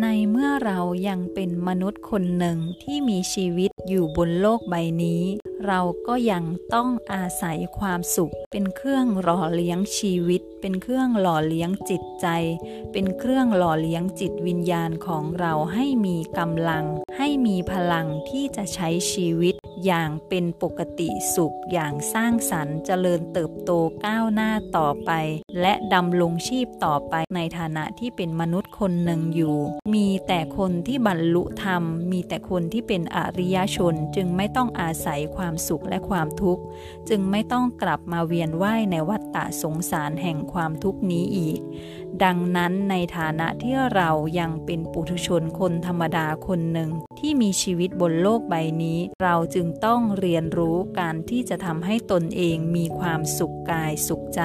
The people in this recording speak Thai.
ในเมื่อเรายังเป็นมนุษย์คนหนึ่งที่มีชีวิตอยู่บนโลกใบนี้ เราก็ยังต้องอาศัยความสุข เป็นเครื่องหล่อเลี้ยงชีวิต เป็นเครื่องหล่อเลี้ยงจิตใจ เป็นเครื่องหล่อเลี้ยงจิตวิญญาณของเราให้มีกำลัง ให้มีพลังที่จะใช้ชีวิตอย่างเป็นปกติสุขอย่างสร้างสรรค์เจริญเติบโตก้าวหน้าต่อไป และดำรงชีพต่อไปในฐานะที่เป็นมนุษย์คนหนึ่งอยู่ มีแต่คนที่บรรลุธรรม มีแต่คนที่เป็นอริยชนจึงไม่ต้องอาศัยความสุขและความทุกข์ จึงไม่ต้องกลับมาเวียนว่ายในวัฏฏะสงสารแห่งความทุกข์นี้อีก ดังนั้นในฐานะที่เรายังเป็นปุถุชนคนธรรมดาคนหนึ่ง ที่มีชีวิตบนโลกใบนี้ เราจึงต้องเรียนรู้การที่จะทำให้ตนเองมีความสุขกายสุขใจ